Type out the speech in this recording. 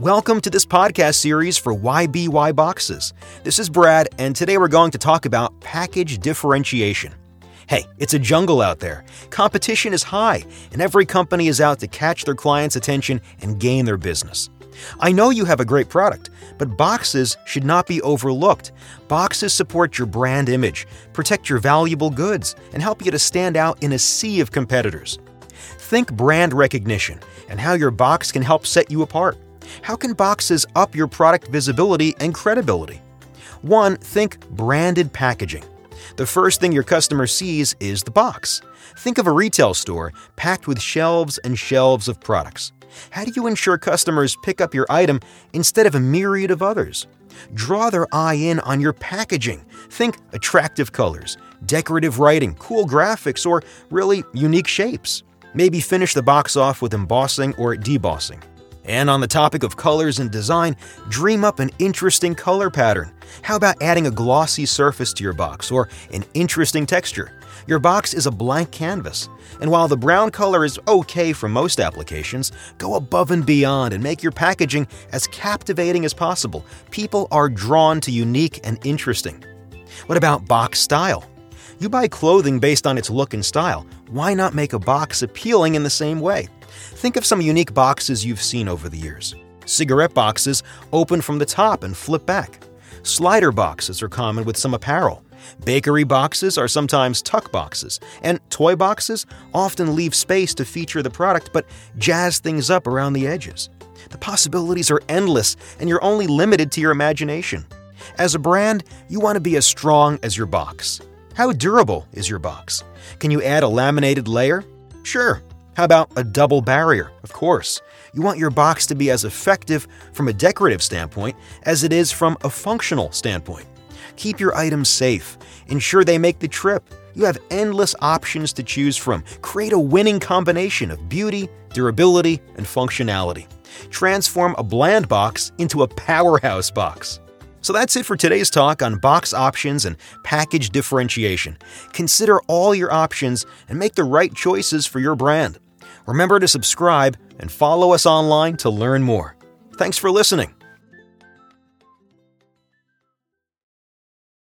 Welcome to this podcast series for YBY Boxes. This is Brad, and today we're going to talk about package differentiation. Hey, it's a jungle out there. Competition is high, and every company is out to catch their clients' attention and gain their business. I know you have a great product, but boxes should not be overlooked. Boxes support your brand image, protect your valuable goods, and help you to stand out in a sea of competitors. Think brand recognition and how your box can help set you apart. How can boxes up your product visibility and credibility? 1. Think branded packaging. The first thing your customer sees is the box. Think of a retail store packed with shelves and shelves of products. How do you ensure customers pick up your item instead of a myriad of others? Draw their eye in on your packaging. Think attractive colors, decorative writing, cool graphics, or really unique shapes. Maybe finish the box off with embossing or debossing. And on the topic of colors and design, dream up an interesting color pattern. How about adding a glossy surface to your box or an interesting texture? Your box is a blank canvas, and while the brown color is okay for most applications, go above and beyond and make your packaging as captivating as possible. People are drawn to unique and interesting. What about box style? You buy clothing based on its look and style. Why not make a box appealing in the same way? Think of some unique boxes you've seen over the years. Cigarette boxes open from the top and flip back. Slider boxes are common with some apparel. Bakery boxes are sometimes tuck boxes, and toy boxes often leave space to feature the product but jazz things up around the edges. The possibilities are endless, and you're only limited to your imagination. As a brand, you want to be as strong as your box. How durable is your box? Can you add a laminated layer? Sure. How about a double barrier? Of course. You want your box to be as effective from a decorative standpoint as it is from a functional standpoint. Keep your items safe. Ensure they make the trip. You have endless options to choose from. Create a winning combination of beauty, durability, and functionality. Transform a bland box into a powerhouse box. So that's it for today's talk on box options and package differentiation. Consider all your options and make the right choices for your brand. Remember to subscribe and follow us online to learn more. Thanks for listening.